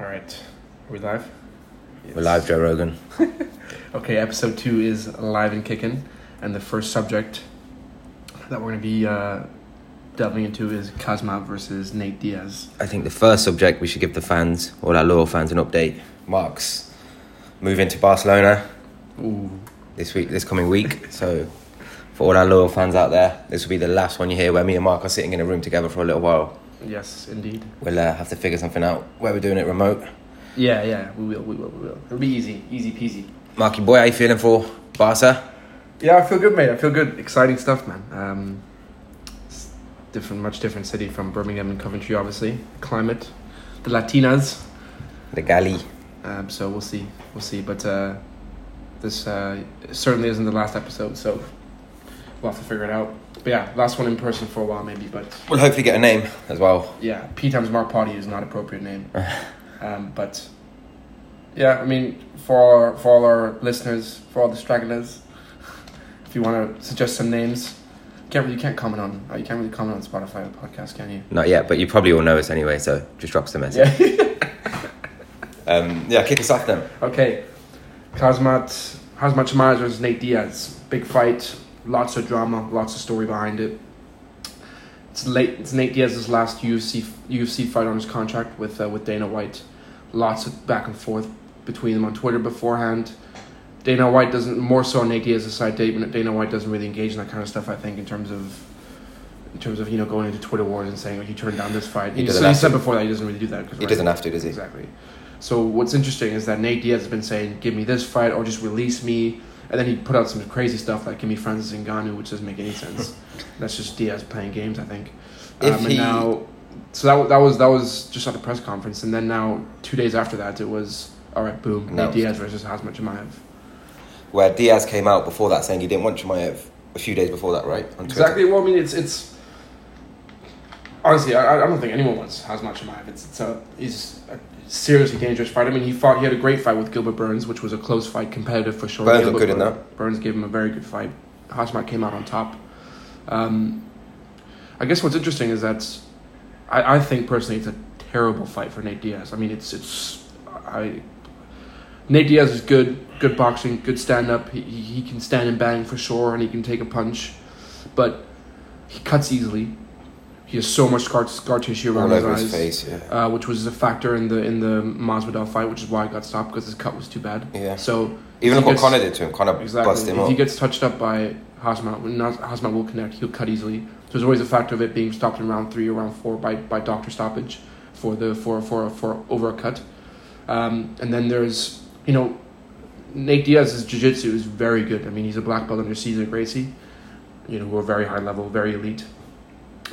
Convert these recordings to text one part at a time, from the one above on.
All right, are we live? We're live, Joe Rogan. Okay, episode two is live and kicking, and the first subject that we're going to be uh, delving into is Khamzat versus Nate Diaz. I think the first subject we should give the fans, all our loyal fans, an update. Mark's moving to Barcelona Ooh, this week, this coming week. So, for all our loyal fans out there, this will be the last one you hear where me and Mark are sitting in a room together for a little while. Yes, indeed. We'll uh, have to figure something out where we're doing it remote. Yeah, yeah, we will, we will, we will. It'll be easy, easy peasy. Marky boy, how you feeling for Barca? Yeah, I feel good, mate. I feel good. Exciting stuff, man. Um, it's different, much different city from Birmingham and Coventry, obviously. Climate, the Latinas. The galley. Um, so we'll see, we'll see. But uh, this uh, certainly isn't the last episode, so we'll have to figure it out. But yeah, last one in person for a while, maybe. But We'll hopefully get a name as well. yeah, P times Mark Potty is not appropriate name. um, but yeah, I mean, for for all our listeners, for all the stragglers, if you want to suggest some names, you can't really can't comment on you can't really comment on Spotify or podcast, can you? Not yet, but you probably all know us anyway, so just drop us a message. Yeah. Um, yeah, kick us off then. okay, Khamzat Khamzat Chimaev versus Nate Diaz. Big fight, lots of drama, lots of story behind it. It's late. It's Nate Diaz's last UFC UFC fight on his contract with uh, with Dana White. Lots of back and forth between them on Twitter beforehand. Dana White doesn't more so on Nate Diaz's side. Dana Dana White doesn't really engage in that kind of stuff. I think in terms of in terms of you know going into Twitter wars and saying oh, he turned down this fight. He so he said to. before that he doesn't really do that. He right, doesn't have to, does he? Exactly. So what's interesting is that Nate Diaz has been saying, "Give me this fight, or just release me," and then he put out some crazy stuff like "Give me Francis Ngannou," which doesn't make any sense. That's just Diaz playing games, I think. If Um, and he- now, so that that was that was just at the press conference, and then now two days after that, it was all right, boom, No. Nate Diaz versus Khamzat Chimaev. Where Diaz came out before that saying he didn't want Chimaev a few days before that, right? Exactly. Well, I mean, it's it's honestly, I, I don't think anyone wants Khamzat Chimaev. It's it's a he's a seriously dangerous fight. I mean, he fought. He had a great fight with Gilbert Burns, which was a close fight, competitive for sure. Burns Gilbert looked good in that. Burns gave him a very good fight. Khamzat came out on top. Um, I guess what's interesting is that I, I think personally it's a terrible fight for Nate Diaz. I mean, it's it's I. Nate Diaz is good, good boxing, good stand up. He he can stand and bang for sure, and he can take a punch, but he cuts easily. He has so much scar, scar tissue around his eyes, face. Yeah. Uh, which was a factor in the in the Masvidal fight, which is why it got stopped because his cut was too bad. Yeah. So Even if he what Conor did to him. Conor Exactly. bust him if up. he gets touched up by Khamzat, when Khamzat will connect. He'll cut easily. So there's always a factor of it being stopped in round three or round four by, by doctor stoppage for the for for for over a cut. Um, and then there's you know Nate Diaz's jiu-jitsu is very good. I mean he's a black belt under Cesar Gracie, you know who are very high level, very elite.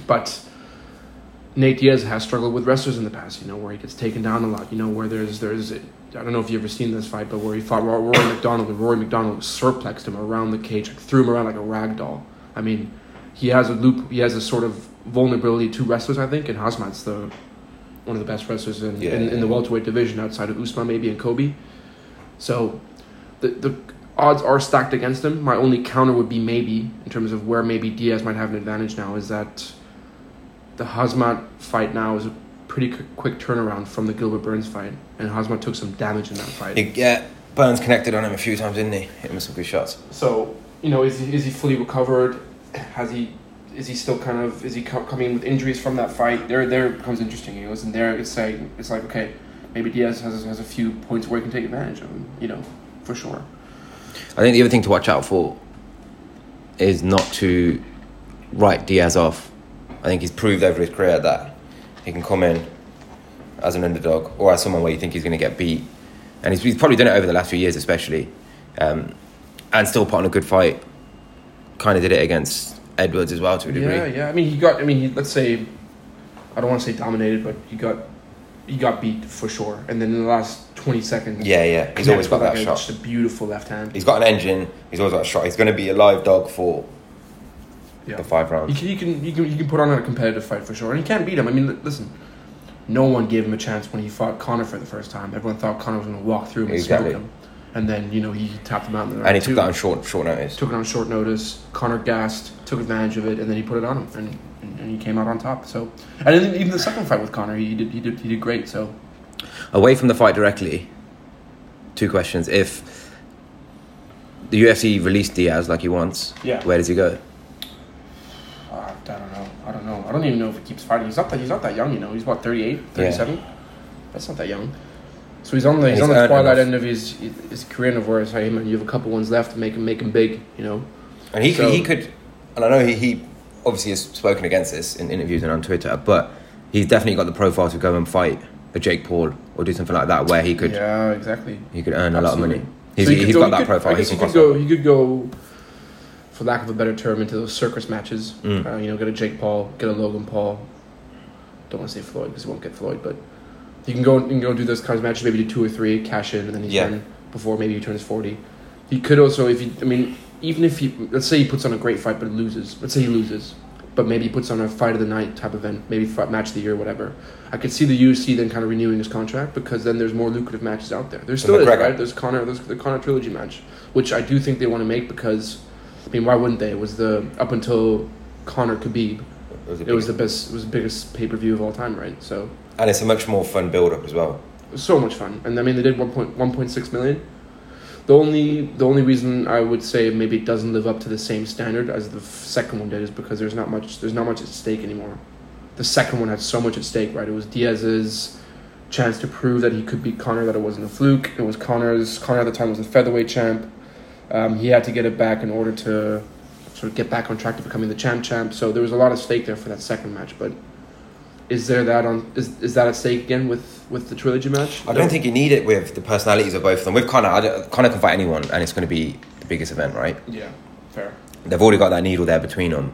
But Nate Diaz has struggled with wrestlers in the past, you know, where he gets taken down a lot, you know, where there's there's I don't know if you've ever seen this fight, but where he fought Rory, Rory MacDonald and Rory MacDonald suplexed him around the cage, like threw him around like a rag doll. I mean, he has a loop, he has a sort of vulnerability to wrestlers, I think, and Khamzat's the one of the best wrestlers in, Yeah. in, in the welterweight division outside of Usman maybe and Colby. So the the odds are stacked against him. My only counter would be maybe in terms of where maybe Diaz might have an advantage now is that the Khamzat fight now is a pretty quick, quick turnaround from the Gilbert Burns fight, and Khamzat took some damage in that fight. Yeah, Burns connected on him a few times, didn't he? Hit him with some good shots. So you know, is he, is he fully recovered? Has he? Is he still kind of? Is he co- coming with injuries from that fight? There, there becomes interesting. You know, and there it's like it's like okay, maybe Diaz has has a few points where he can take advantage of him. You know, for sure. I think the other thing to watch out for is not to write Diaz off. I think he's proved over his career that he can come in as an underdog or as someone where you think he's going to get beat. And he's, he's probably done it over the last few years, especially, um, and still put on a good fight. Kind of did it against Edwards as well to a degree. Yeah, yeah. I mean, he got. I mean, he, let's say, I don't want to say dominated, but he got, he got beat for sure. And then in the last twenty seconds, Yeah, yeah. He's always connects got that like, a- shot. Just a beautiful left hand. He's got an engine. He's always got a shot. He's going to be a live dog for Yeah. the five rounds. can, he can, he can, he can put on a competitive fight for sure, and you can't beat him. I mean, listen, no one gave him a chance when he fought Conor for the first time. Everyone thought Conor was going to walk through him and Exactly. smoke him, and then you know he tapped him out in the And he two. took that on short short notice. took it on short notice. Conor gassed, took advantage of it, and then he put it on him, and, and, and he came out on top. So, and then even the second fight with Conor, he did he did he did great. So, Away from the fight directly, two questions. If the UFC released Diaz like he wants, Yeah. where does he go? Uh, I don't know. I don't. I don't even know if he keeps fighting. He's not that. He's not that young. You know. He's what 38, 37? That's not that young. So he's on the he's, He's on the twilight end of his his career. Of where it's like, hey man, you have a couple ones left to make him make him big. You know. And he So- could, he could, and I know he, he obviously has spoken against this in interviews and on Twitter, but he's definitely got the profile to go and fight a Jake Paul or do something like that where he could Yeah, exactly. he could earn a lot of money. He's, So he he's could got go- that he could- profile. He he could go. He could go, for lack of a better term, into those circus matches. Mm. Uh, you know, get a Jake Paul, get a Logan Paul. Don't want to say Floyd because he won't get Floyd, but you can go. He can go do those kinds of matches. Maybe do two or three, cash in, and then he's Yeah. done before maybe he turns forty. He could also, if he, I mean, even if he, let's say he puts on a great fight but loses. Let's say he loses, but maybe he puts on a fight of the night type event, maybe fight, match of the year, whatever. I could see the UFC then kind of renewing his contract because then there's more lucrative matches out there. There's still is, right? There's Conor, there's the Conor trilogy match, which I do think they want to make because, I mean, why wouldn't they? It was the up until Conor Khabib, It was, it was the best, it was the biggest pay per view of all time, right? So and it's a much more fun build up as well. so much fun, and I mean they did one point one point six million. The only the only reason I would say maybe it doesn't live up to the same standard as the second one did is because there's not much there's not much at stake anymore. The second one had so much at stake, right? It was Diaz's chance to prove that he could beat Conor, that it wasn't a fluke. It was Conor's Conor at the time was the featherweight champ. Um, he had to get it back in order to sort of get back on track to becoming the champ champ. So there was a lot of stake there for that second match, but. Is there that on is, is that at stake again with, with the trilogy match? I don't think you need it with the personalities of both of them. With Conor, I don't- Conor can fight anyone, and it's going to be the biggest event, right? Yeah, fair. They've already got that needle there between them.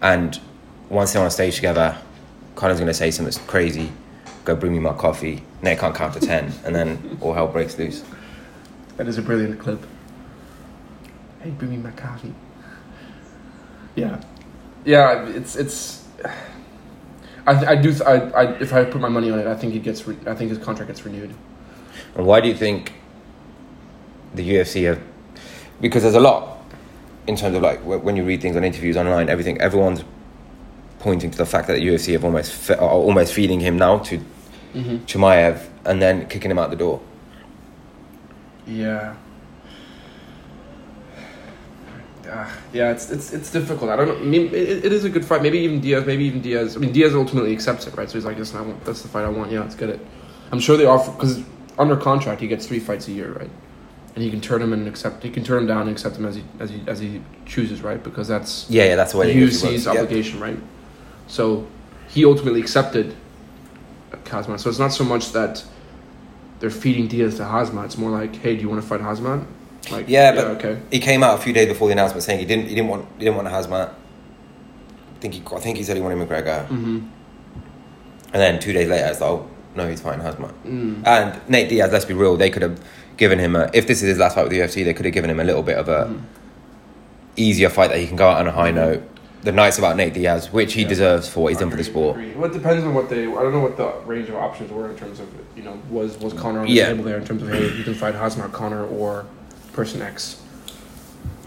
And once they're on stage together, Conor's going to say something crazy, go bring me my coffee. Nate can't count to 10, and then all hell breaks loose. That is a brilliant clip. Hey, bring me my coffee. Yeah, yeah. It's it's. I I do I, I if I put my money on it, I think it gets. Re- I think his contract gets renewed. And why do you think the UFC have? Because there's a lot in terms of like when you read things on interviews online, everything. Everyone's pointing to the fact that the UFC have almost fe- are almost feeding him now to Mm-hmm. Chimaev and then kicking him out the door. Yeah. Uh, yeah, it's it's it's difficult. I don't know. I mean, it, it is a good fight. Maybe even Diaz. Maybe even Diaz. I mean, Diaz ultimately accepts it, right? So he's like, "Listen, I want that's the fight I want. Yeah, let's get it." I'm sure they offer because under contract he gets three fights a year, right? And he can turn him and accept. He can turn him down and accept him as he as he as he chooses, right? Because that's Yeah, yeah, that's the way it UFC's works. Yeah. obligation, right? So he ultimately accepted Khamzat. So it's not so much that they're feeding Diaz to Khamzat. It's more like, hey, do you want to fight Khamzat? Like, Yeah, but okay. he came out a few days before the announcement saying he didn't he didn't want he didn't want Khamzat. I think he I think he said he wanted McGregor, Mm-hmm. and then two days later it's like, oh no, he's fighting Khamzat. Mm. And Nate Diaz, let's be real, they could have given him a if this is his last fight with the UFC, they could have given him a little bit of a Mhm. easier fight that he can go out on a high note. The nice about Nate Diaz, which he Yeah. deserves for what he's done for the sport. Well, it depends on what they. I don't know what the range of options were in terms of you know was was Conor on the Yeah. table there in terms of hey you can fight Khamzat Conor or person X.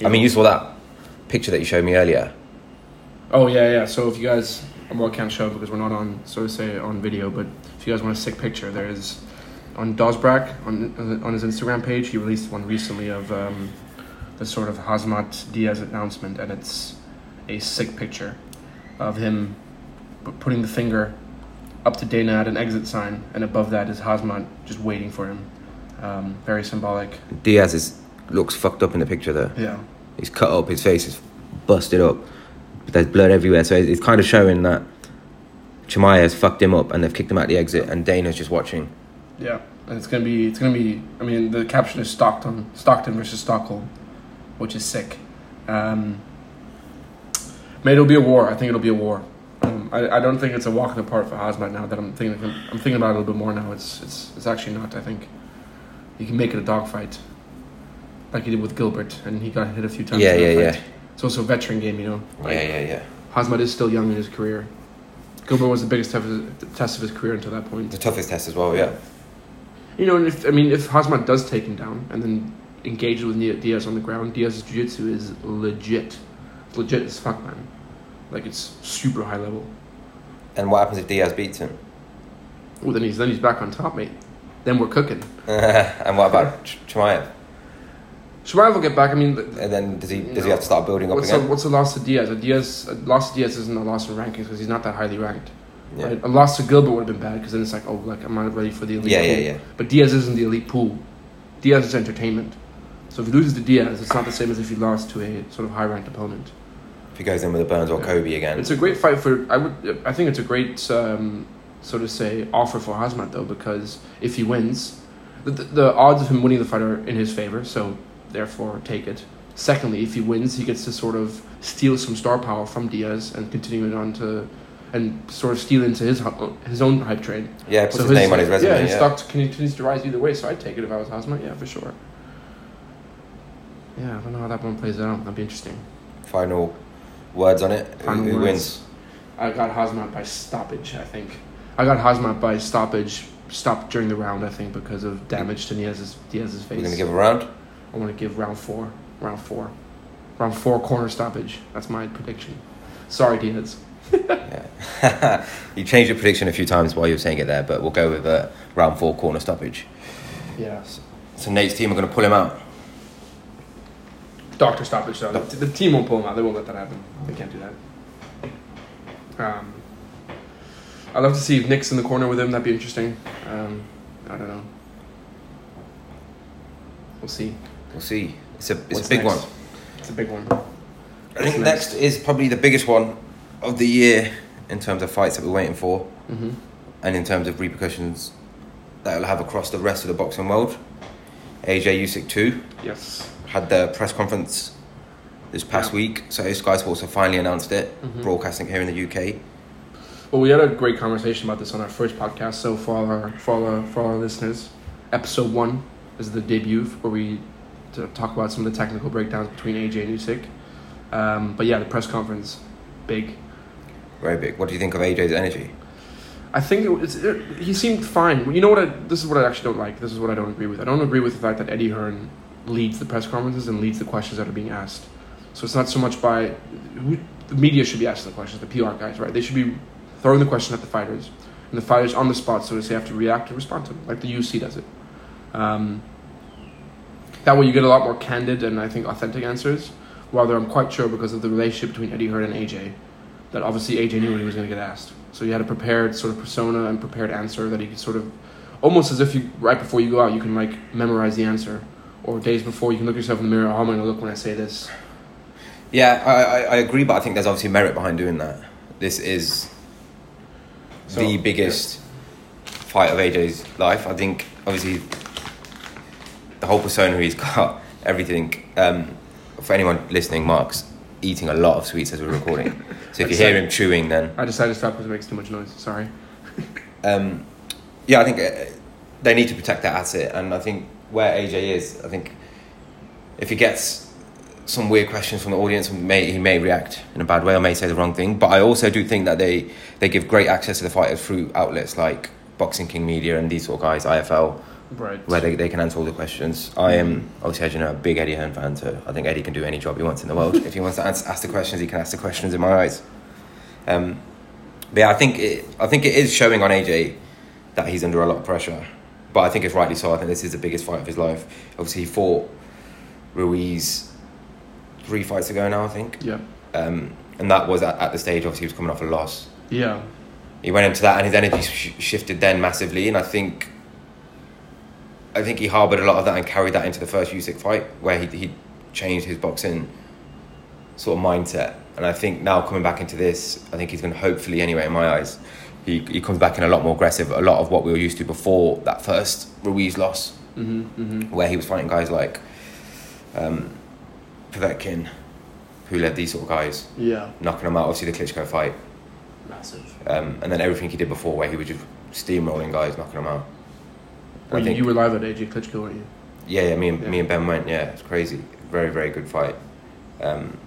I mean, you saw that picture that you showed me earlier. Oh yeah, yeah. So if you guys, well, I can't show because we're not on, so to say, on video. But if you guys want a sick picture, there is on Dosbrack on on his Instagram page. He released one recently of um, the sort of Khamzat Diaz announcement, and it's a sick picture of him putting the finger up to Dana at an exit sign, and above that is Khamzat just waiting for him. Um, very symbolic. Diaz is looks fucked up in the picture there. Yeah. He's cut up, his face is busted up. There's blood everywhere, so it's kind of showing that Chimaev has fucked him up and they've kicked him out the exit, and Dana's just watching. Yeah, and it's gonna be it's gonna be. I mean, the caption is Stockton Stockton versus Stockholm, which is sick. Um, mate, it'll be a war. I think it'll be a war. Um, I, I don't think it's a walk in the park for Khamzat now that I'm thinking I'm thinking about it a little bit more now. It's it's it's actually not. I think you can make it a dogfight, like he did with Gilbert, and he got hit a few times. Yeah, yeah, fight. It's also a veteran game, you know. Like, yeah, yeah, yeah. Khamzat is still young in his career. Gilbert was the biggest test of his, test of his career until that point. The toughest test as well, yeah. You know, and if I mean, if Khamzat does take him down and then engages with Diaz on the ground, Diaz's jiu-jitsu is legit, legit as fuck, man. Like it's super high level. And what happens if Diaz beats him? Well, then he's then he's back on top, mate. Then we're cooking. and what about Ch- Chimaev? Shmaev will get back. I mean, And then does he does No. he have to start building up what's again? what's the loss to Diaz? A Diaz, a loss to Diaz isn't a loss in rankings because he's not that highly ranked. Yeah. Right? A loss to Gilbert would have been bad because then it's like, oh, like I'm not ready for the elite. Yeah, pool. yeah, yeah. But Diaz isn't the elite pool. Diaz is entertainment. So if he loses to Diaz, it's not the same as if he lost to a sort of high ranked opponent. If he goes in with a Burns or Yeah. Colby again, It's a great fight for. I would. I think it's a great, um, so to say, offer for Khamzat though, because if he wins, the, the, the odds of him winning the fight are in his favor. So therefore, take it. Secondly, if he wins, he gets to sort of steal some star power from Diaz and continue it on to, and sort of steal into his his own hype train. yeah, puts so his, name on his resume. Yeah, Yeah, his stock continues to rise either way. So I'd take it if I was Khamzat. Yeah, for sure. Yeah, I don't know how that one plays out. That'd be interesting. Final words on it. Who- Final who, words. wins? I got Khamzat by stoppage, I think. I got Khamzat by stoppage, stopped during the round, I think, because of damage to Diaz's, Diaz's face. We're gonna give a round. I want to give round four. Round four. Round four corner stoppage. That's my prediction. Sorry, Diaz. You changed your prediction a few times while you were saying it there, but we'll go with a round four corner stoppage. Yeah. So Nate's team are going to pull him out. Doctor stoppage, though. The, the team won't pull him out. They won't let that happen. They can't do that. Um, I'd love to see if Nick's in the corner with him. That'd be interesting. Um, I don't know. We'll see. We'll see. It's a it's What's a big next? one. It's a big one. I think What's next is probably the biggest one of the year in terms of fights that we're waiting for, hmm and in terms of repercussions that it'll have across the rest of the boxing world. AJ Usyk two Yes. Had the press conference this past Yeah. week, so Sky Sports have finally announced it, Mhm. broadcasting here in the UK. Well, we had a great conversation about this on our first podcast. So for all our for all our, for all our listeners, episode one is the debut where we talk about some of the technical breakdowns between AJ and Usyk. Um, but yeah, the press conference, big. Very big. What do you think of AJ's energy? I think it, it's, it, he seemed fine. You know what? I, this is what I actually don't like. This is what I don't agree with. I don't agree with the fact that Eddie Hearn leads the press conferences and leads the questions that are being asked. So it's not so much by who, the media should be asking the questions, the PR guys, right? They should be throwing the question at the fighters, and the fighters on the spot, so to say, have to react and respond to them, like the UFC does it. Um, that way, you get a lot more candid and I think authentic answers. Rather, I'm quite sure because of the relationship between Eddie Hearn and AJ, that obviously AJ knew what he was going to get asked. So you had a prepared sort of persona and prepared answer that he could sort of, almost as if you right before you go out, you can like memorize the answer, or days before you can look yourself in the mirror. How am I going to look when I say this? Yeah, I, I, I agree, but I think there's obviously merit behind doing that. This is So, the biggest fight of AJ's life. I think obviously the whole persona he's got, everything. Um, for anyone listening, Mark's eating a lot of sweets as we're recording. So if you hear him chewing, then I decided to stop because it makes too much noise. Sorry. um, yeah, I think uh, they need to protect that asset. And I think where AJ is, I think if he gets some weird questions from the audience, may, he may react in a bad way or may say the wrong thing. But I also do think that they, they give great access to the fighters through outlets like Boxing King Media and these sort of guys, IFL, Right. where they, they can answer all the questions. I am, obviously, as you know, a big Eddie Hearn fan, so I think Eddie can do any job he wants in the world. if he wants to ask, ask the questions, he can ask the questions in my eyes. Um, but yeah, I think it, I think it is showing on AJ that he's under a lot of pressure. But I think it's rightly so. I think this is the biggest fight of his life. Obviously, he fought Ruiz three fights ago now, I think. Yeah. Um, and that was at, at the stage, obviously, he was coming off a loss. Yeah. He went into that, and his energy sh- shifted then massively. And I think, I think he harbored a lot of that and carried that into the first Usyk fight, where he he changed his boxing sort of mindset. And I think now coming back into this, I think he's going to hopefully, anyway, in my eyes, he he comes back in a lot more aggressive. A lot of what we were used to before that first Ruiz loss, Mm-hmm. Mm-hmm. where he was fighting guys like um, Povetkin, who led these sort of guys, Yeah. knocking them out. Obviously, the Klitschko fight. Massive. Um, and then everything he did before, where he was just steamrolling guys, knocking them out. Well, I you, think, you were live at AJ Klitschko, weren't you? yeah, yeah, me and Yeah. me and Ben went. Yeah, it's crazy. Very, very good fight. Um,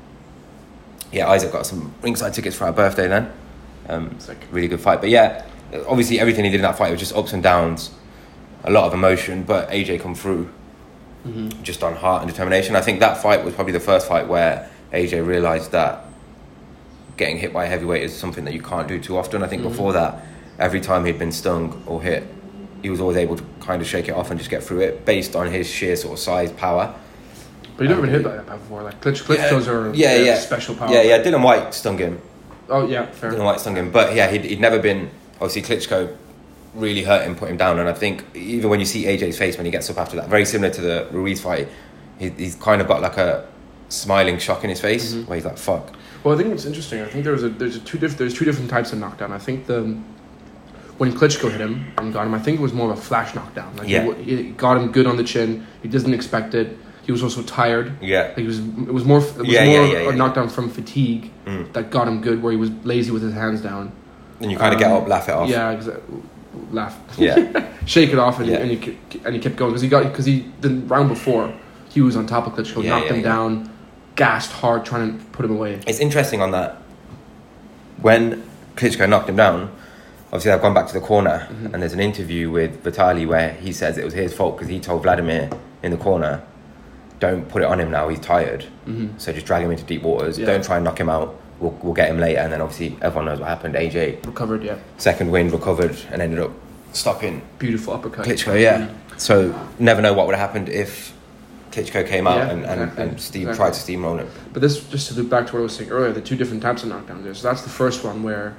yeah, Isaac got some ringside tickets for our birthday then. Um, Sick. really good fight. But yeah, obviously everything he did in that fight was just ups and downs, a lot of emotion. But AJ come through Mm-hmm. just on heart and determination. I think that fight was probably the first fight where AJ realised that getting hit by a heavyweight is something that you can't do too often. I think Mhm. before that, every time he'd been stung or hit, he was always able to kind of shake it off and just get through it based on his sheer sort of size, power. But you never been hit like that before. Like Klitsch, Klitschko's are yeah, yeah, special power. Yeah, yeah. Dillian Whyte stung him. Oh yeah, fair. Dillian Whyte stung him, but yeah, he'd, he'd never been. Obviously, Klitschko really hurt him, put him down, and I think even when you see AJ's face when he gets up after that, very similar to the Ruiz fight, he, he's kind of got like a smiling shock in his face Mhm. where he's like, "Fuck." Well, I think what's interesting. I think there's a there's a two different there's two different types of knockdown. I think the when Klitschko hit him and got him, I think it was more of a flash knockdown. Like Yeah. he, he got him good on the chin. He doesn't expect it. He was also tired. Yeah, Like he was it was more it was Yeah, more yeah, yeah, a yeah. knockdown from fatigue Mm. that got him good, where he was lazy with his hands down. and you kind of get Um, up, laugh it off. Yeah, exa- laugh, yeah, shake it off, and, and, you, and he kept going because he got because he the round before he was on top of Klitschko, knocked him down, gassed hard, trying to put him away. It's interesting on that. When Klitschko knocked him down, obviously I've gone back to the corner Mhm. and there's an interview with Vitali where he says it was his fault because he told Vladimir in the corner, don't put it on him now, he's tired. hmm So just drag him into deep waters. Yeah. Don't try and knock him out. We'll, we'll get him later. And then obviously everyone knows what happened. AJ, Recovered, yeah, second wind recovered and ended up stopping beautiful uppercut. Klitschko, yeah. So never know what would have happened if Klitschko came out Yeah, and, and, exactly, and Steve exactly. tried to steamroll him. But this, just to loop back to what I was saying earlier, the two different types of knockdowns there. So that's the first one where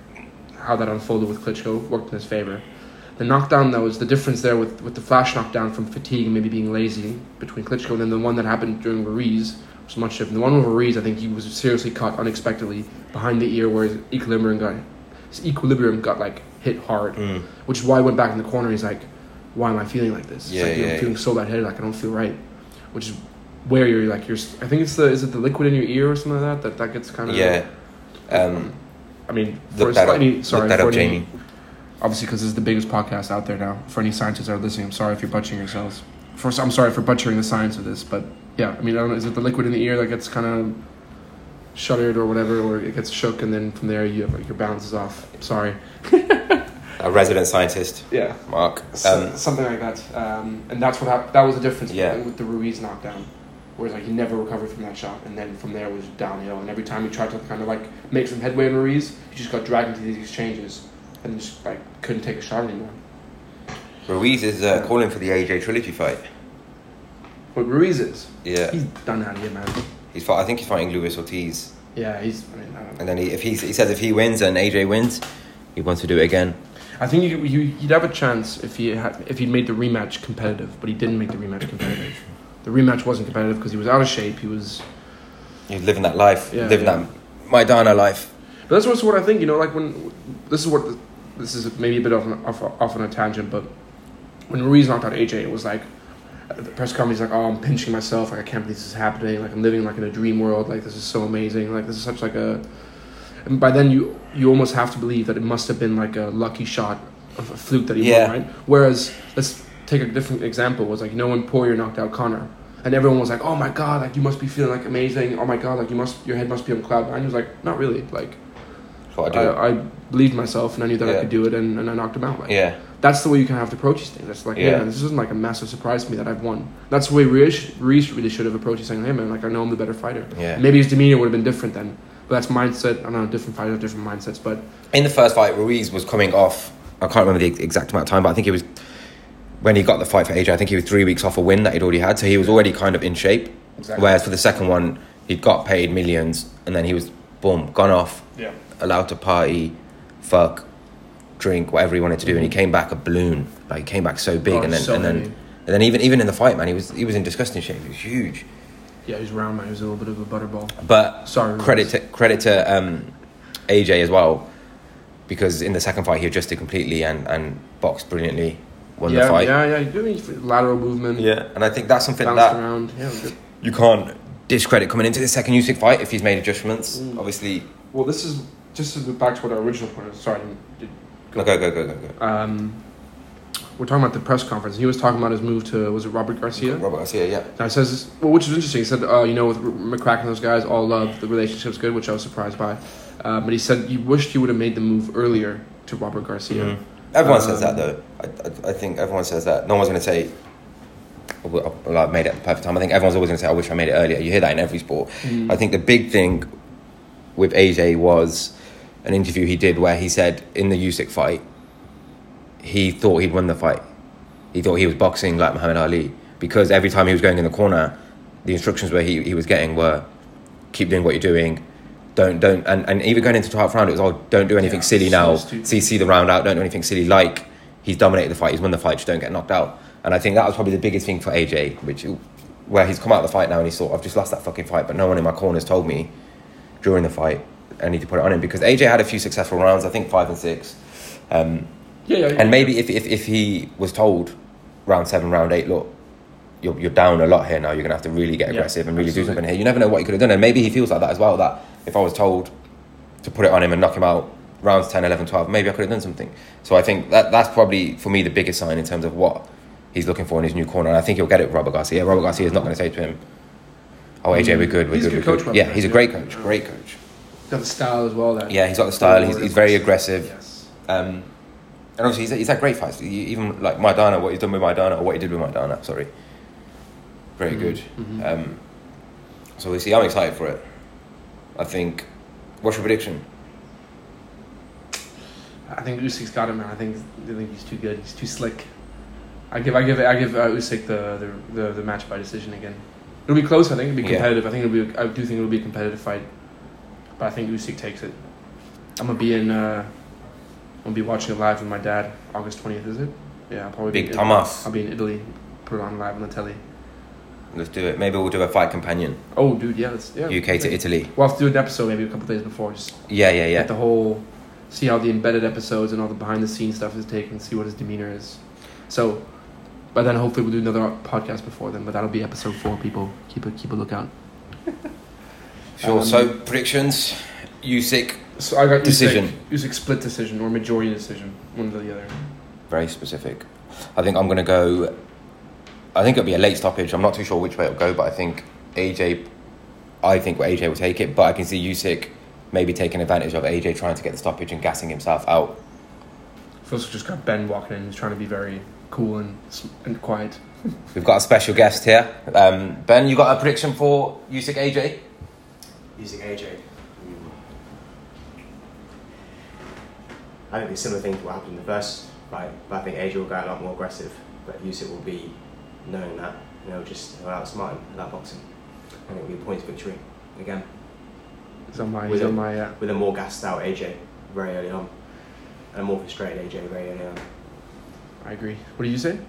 how that unfolded with Klitschko worked in his favor. The knockdown that was the difference there with, with the flash knockdown from fatigue and maybe being lazy between Klitschko and then the one that happened during Ruiz was much different. The one with Ruiz, I think he was seriously caught unexpectedly behind the ear where his equilibrium got his equilibrium got like hit hard, Mm. which is why he went back in the corner. He's like, "Why am I feeling like this? Yeah, like, yeah, I'm feeling so bad headed. like I don't feel right." Which is where you're like you're. I think it's the is it the liquid in your ear or something like that that that gets kind of Yeah. Um, I mean, for look that up. sorry, for up, any- Jamie. Obviously, because this is the biggest podcast out there now. For any scientists that are listening, I'm sorry if you're butchering yourselves. First, I'm sorry for butchering the science of this, but yeah, I mean, I don't know. Is it the liquid in the ear that gets kind of shuddered or whatever, or it gets shook, and then from there you have, like your balance is off? Sorry. A resident scientist, Yeah. Mark. So- Um, something like that, um, and that's what hap- that was the difference Yeah. with the Ruiz knockdown, whereas like he never recovered from that shot, and then from there it was downhill. And every time he tried to kind of like make some headway in Ruiz, he just got dragged into these exchanges and just like couldn't take a shot anymore. Ruiz is uh, calling for the AJ trilogy fight. But Ruiz is Yeah, he's done out of here, man. he's fight, I think he's fighting Luis Ortiz, Yeah, he's. I mean, I, and then he, if he he says if he wins and AJ wins, he wants to do it again. I think you, you you'd have a chance if he had if he made the rematch competitive, but he didn't make the rematch competitive. The rematch wasn't competitive because he was out of shape. He was He's living that life, Yeah, living yeah. that Maidana life. But that's also what I think. You know, like when this is what this is maybe a bit off, an- off, off on a tangent, but when Ruiz knocked out AJ, it was like the press conference, like, "Oh, I'm pinching myself. Like I can't believe this is happening. Like I'm living like in a dream world. Like this is so amazing. Like this is such like a." And by then, you you almost have to believe that it must have been like a lucky shot of a fluke that he Yeah. won, right? Whereas let's take a different example. Was like you know when Poirier knocked out Conor. And everyone was like, "Oh my god! Like you must be feeling like amazing. Oh my god! Like you must, your head must be on cloud nine. He was like, "Not really. Like That's what I do. I, I believed myself and I knew that I could do it and, and I knocked him out. Like, yeah, That's the way you kind of have to approach these things. It's like, Yeah. yeah, this isn't like a massive surprise to me that I've won. That's the way Ruiz, Ruiz really should have approached it, saying, hey man, like I know I'm the better fighter. yeah. Maybe his demeanor would have been different then. But that's mindset. I don't know, different fighters have different mindsets. But In the first fight, Ruiz was coming off. I can't remember the exact amount of time, but I think it was when he got the fight for AJ. I think he was three weeks off a win that he'd already had, so he was already kind of in shape. Exactly. Whereas for the second one, he'd got paid millions, and then he was boom gone off, yeah, allowed to party, fuck, drink, whatever he wanted to do, and he came back a balloon. Like he came back so big, Oh, and then so and then heavy. and then even even in the fight, man, he was he was in disgusting shape. He was huge. yeah, he was round man. He was a little bit of a butterball. But Sorry, credit to credit to um, AJ as well, because in the second fight he adjusted completely and, and boxed brilliantly, won yeah, the fight. yeah, yeah. You do need lateral movement. Yeah, and I think that's something that around. Yeah, good. you can't discredit coming into the second Usyk fight if he's made adjustments. Mm. Obviously, Well, this is just to loop back to what our original point. Sorry, I didn't- did- go go go go go. go. um, we're talking about the press conference. He was talking about his move to was it Robert Garcia? Robert Garcia, yeah. Now he says, well, which is interesting. He said, uh, you know, with McCracken and those guys, all love the relationship's good, which I was surprised by. Uh, but he said he wished he would have made the move earlier to Robert Garcia. Mhm. Everyone says Um, that though. I, I, I think everyone says that. No one's going to say, well, I made it at the perfect time. I think everyone's always going to say, I wish I made it earlier. You hear that in every sport. Mm. I think the big thing with AJ was an interview he did where he said in the Usyk fight, he thought he'd won the fight. He thought he was boxing like Muhammad Ali because every time he was going in the corner, the instructions where he, he was getting were keep doing what you're doing. Don't don't and, and even going into the 12th round, it was oh don't do anything Yeah, silly now. stupid. See see the round out. Don't do anything silly. Like he's dominated the fight. He's won the fight. Just don't get knocked out. And I think that was probably the biggest thing for AJ, which where he's come out of the fight now and he's thought I've just lost that fucking fight, but no one in my corner's told me during the fight I need to put it on him because AJ had a few successful rounds. I think five and six. Um, Yeah, yeah, yeah. and maybe if, if, if he was told round seven, round eight, look, you're, you're down a lot here now, you're going to have to really get Yeah, aggressive and really do something here. You never know what he could have done. And maybe he feels like that as well, that if I was told to put it on him and knock him out rounds 10, 11, 12, maybe I could have done something. So I think that that's probably, for me, the biggest sign in terms of what he's looking for in his new corner. And I think he'll get it with Robert Garcia. Robert Garcia is not going to say to him, oh, AJ, we're good, we're He's a good, good we're coach, good. Yeah, he's a great coach, great coach. Got the style as well. That Yeah, he's got the style, he's, he's very aggressive. Yes. Um, and obviously, he's, he's had great fights. He- Even like Maidana, what he's done with Maidana, or what he did with Maidana, sorry. Very Mhm, good. mhm. Um, so we see, I'm excited for it. I think. What's your prediction? I think Usyk's got him, man. I think I think he's too good. He's too slick. I give I give I give uh, Usyk the, the, the the match by decision again. It'll be close. I think it'll be Yeah. competitive. I think it'll be. I do think it'll be a competitive fight, but I think Usyk takes it. I'm gonna be in. Uh, I'm gonna be watching it live with my dad. August twentieth, is it? Yeah, I'll probably Big be in, Thomas. I'll be in Italy. Put it on live on the telly. Let's do it. Maybe we'll do a fight companion. Oh, dude, yeah, let's yeah. UK to Italy. We'll have to do an episode maybe a couple days before. Just Yeah, yeah, get yeah. the whole see how the embedded episodes and all the behind the scenes stuff is taken see what his demeanor is so but then hopefully we'll do another podcast before then but that'll be episode four people keep a keep a lookout Sure. Um, so predictions. Usyk. so i got Decision. Usyk, Usyk split decision or majority decision one or the other Very specific. I think I'm going to go. I think it'll be a late stoppage. I'm not too sure which way it'll go, but I think AJ. I think AJ will take it, but I can see Usyk maybe taking advantage of AJ trying to get the stoppage and gassing himself out. first just got ben walking in who's trying to be very cool and and quiet We've got a special guest here. Um, ben, you got a prediction for Usyk AJ? Using AJ. I think a similar thing to what happened in the first fight, but I think AJ will go a lot more aggressive, but Usyk will be knowing that, and he'll just he'll outsmart him boxing. I think it'll be a points victory again, on my With he's on a- my uh, with a more gassed out AJ very early on, and a more frustrated AJ very early on. i agree what do you say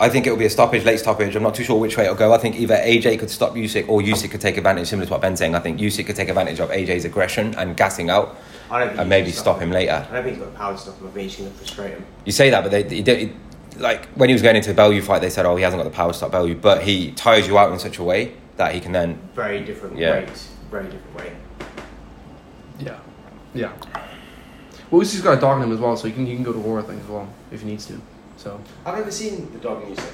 I think it'll be a stoppage, late stoppage. I'm not too sure which way it'll go. I think either AJ could stop Usyk or Usyk could take advantage, similar to what Ben's saying. I think Usyk could take advantage of AJ's aggression and gassing out I don't think and maybe can stop him later. I don't think he's got the power to stop him. I think he's going to frustrate him. You say that, but they, he did, like when he was going into the Bellew fight, they said, "Oh, he hasn't got the power to stop Bellew," but he tires you out in such a way that he can then. Very different Yeah. weight, very different weight. yeah yeah well Usyk's got a dog in him as well so he can he can go to war with things as well if he needs to so I've never seen the dog music.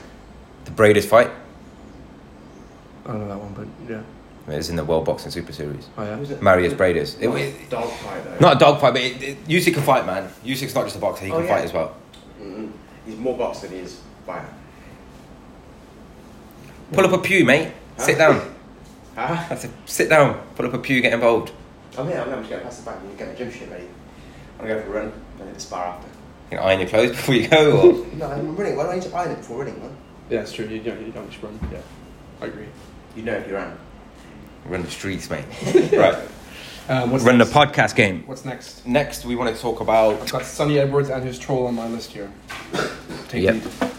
The Briedis fight i don't know that one but yeah it's in the World Boxing Super Series. oh yeah Who's it? Marius Briedis. It, Not it- a dog fight though. not a dog fight, but it, it, Usyk can fight, man. Usyk's not just a boxer; he Oh, can yeah. fight as well. Mm, He's more box than he is fighter. Pull up a pew, mate. Sit down. Huh? That's it. Sit down. Pull up a pew. Get involved. I'm here, I'm here, I'm just going past the back and get my gym shit ready. I'm going to go for a run and then spar after. You can iron your clothes before you go. Or No, I'm running. Why don't I need to iron it before running, man? yeah that's true you don't you don't just run yeah i agree You know if you're on. run the streets, mate. right. um, what's Run the podcast game. what's next Next, we want to talk about I've got Sunny Edwards and his troll on my list here. Take Yep. lead.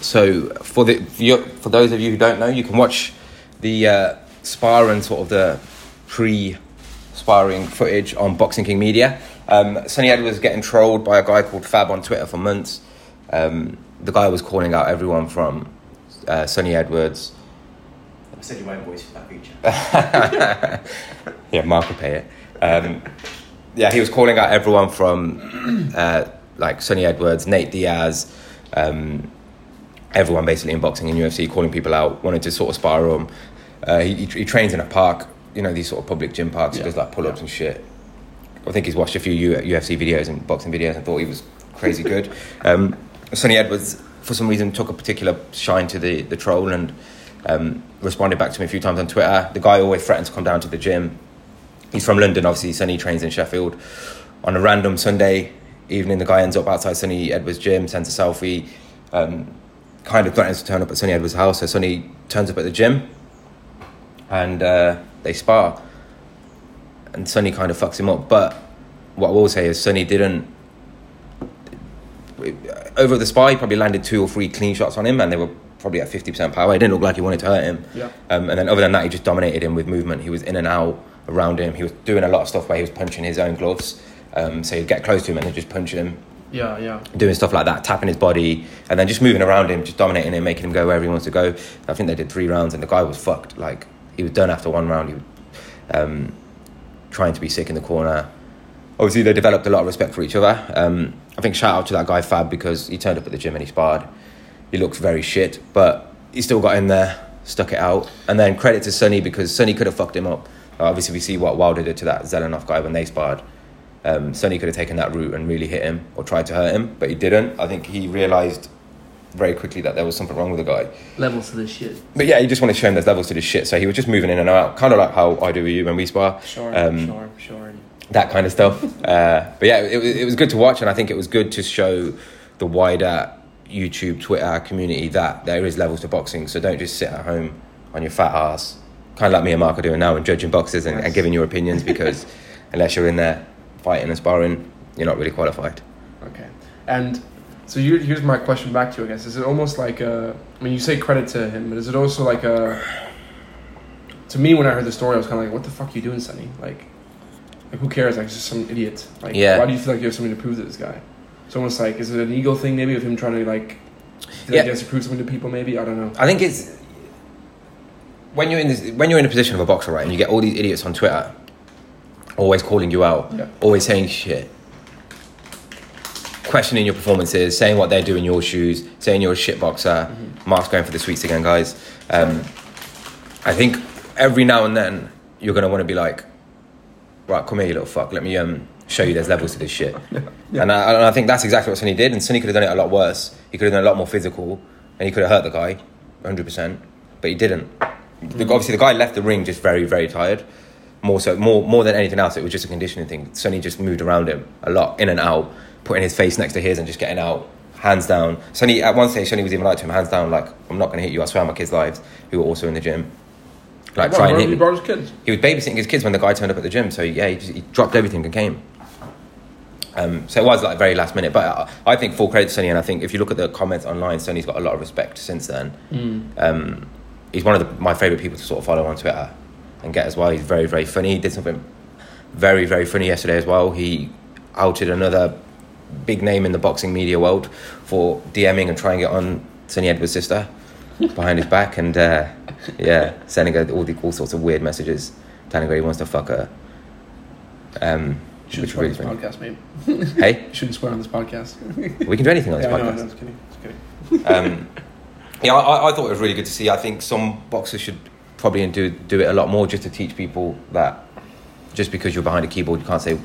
So for the for, your, for those of you who don't know, you can watch the uh, spar and sort of the pre-sparring footage on Boxing King Media. Um, Sunny Edwards was getting trolled by a guy called Fab on Twitter for months. Um, the guy was calling out everyone from uh, Sunny Edwards. I said you my voice for that feature. yeah, Mark will pay it. Um, yeah, he was calling out everyone from uh, like Sunny Edwards, Nate Diaz, um, everyone basically in boxing and UFC, calling people out, wanted to sort of spar him. Uh, he, he, he trains in a park, you know, these sort of public gym parks. Yeah. He does like pull ups Yeah. and shit. I think he's watched a few UFC videos and boxing videos and thought he was crazy good. Um, Sunny Edwards, for some reason, took a particular shine to the, the troll and um, responded back to me a few times on Twitter. The guy always threatened to come down to the gym. He's from London, obviously. Sunny trains in Sheffield. On a random Sunday, evening, the guy ends up outside Sunny Edwards' gym, sends a selfie, um, kind of threatens to turn up at Sunny Edwards' house. So Sunny turns up at the gym, and uh, they spar. And Sunny kind of fucks him up. But what I will say is Sunny didn't. Over the spy, he probably landed two or three clean shots on him, and they were probably at 50% power. It didn't look like he wanted to hurt him. Yeah. Um, and then other than that, he just dominated him with movement. He was in and out around him. He was doing a lot of stuff where he was punching his own gloves. Um, so he'd get close to him and then just punch him, Yeah, yeah. doing stuff like that, tapping his body, and then just moving around him, just dominating him, making him go wherever he wants to go. I think they did three rounds, and the guy was fucked. Like he was done after one round. He um, trying to be sick in the corner. Obviously, they developed a lot of respect for each other. Um, I think shout out to that guy Fab because he turned up at the gym and he sparred. He looks very shit, but he still got in there, stuck it out. And then credit to Sunny because Sunny could have fucked him up. Obviously, we see what Wilder did to that Zelenov guy when they sparred. Um, Sunny could have taken that route and really hit him or tried to hurt him, but he didn't. I think he realised very quickly that there was something wrong with the guy. Levels to this shit. But yeah, he just wanted to show him there's levels to this shit. So he was just moving in and out, kind of like how I do with you when we spar. Sure, Um, sure, sure. that kind of stuff. Uh, but yeah, it, was- it was good to watch, and I think it was good to show the wider YouTube, Twitter community that there is levels to boxing. So don't just sit at home on your fat ass, kind of like me and Mark are doing now, and judging boxes and, and giving your opinions because unless you're in there fighting and sparring, you're not really qualified. Okay. And so here, here's my question back to you, I guess. Is it almost like a, I mean, you say credit to him, but is it also like a, to me, when I heard the story, I was kind of like, what the fuck are you doing, Sunny? Like, like who cares? Like, just some idiot. Like, Yeah. why do you feel like you have something to prove to this guy? It's almost like, is it an ego thing maybe of him trying to like, Yeah. like he to prove something to people maybe? I don't know. I think it's when you're in this, when you're in a position of a boxer, right, and you get all these idiots on Twitter, always calling you out, Yeah. always saying shit, questioning your performances, saying what they do in your shoes, saying you're a shit boxer. Mark's going for the sweets again, guys. Um, I think every now and then you're gonna want to be like, right, come here, you little fuck. Let me um, show you there's levels to this shit. Yeah. And, I, and I think that's exactly what Sunny did. And Sunny could have done it a lot worse. He could have done a lot more physical, and he could have hurt the guy, hundred percent. But he didn't. The, obviously, the guy left the ring just very, very tired. More so, more more than anything else, it was just a conditioning thing. Sunny just moved around him a lot, in and out, putting his face next to his and just getting out, hands down. Sunny at one stage, Sunny was even like to him, hands down, like I'm not going to hit you. I swear on my kids' lives, who were also in the gym. Like What, try and hit me. brought his kids. He was babysitting his kids when the guy turned up at the gym. So yeah, he, just, he dropped everything and came. Um, so it was like very last minute, but I, I think full credit to Sunny, and I think if you look at the comments online, Sunny's got a lot of respect since then. Um, he's one of the, my favorite people to sort of follow on Twitter and get as well. He's very very funny. He did something very very funny yesterday as well. He outed another big name in the boxing media world for DMing and trying it on Sunny Edwards' sister behind his back, and uh, yeah, sending her all the all sorts of weird messages, telling her he wants to fuck her. Um, which swear on this funny. podcast, mate. Hey, You shouldn't swear on this podcast. we can do anything on this yeah, I know, I podcast. just kidding. Just kidding. um, yeah, I, I thought it was really good to see. I think some boxers should probably do do it a lot more just to teach people that just because you're behind a keyboard, you can't say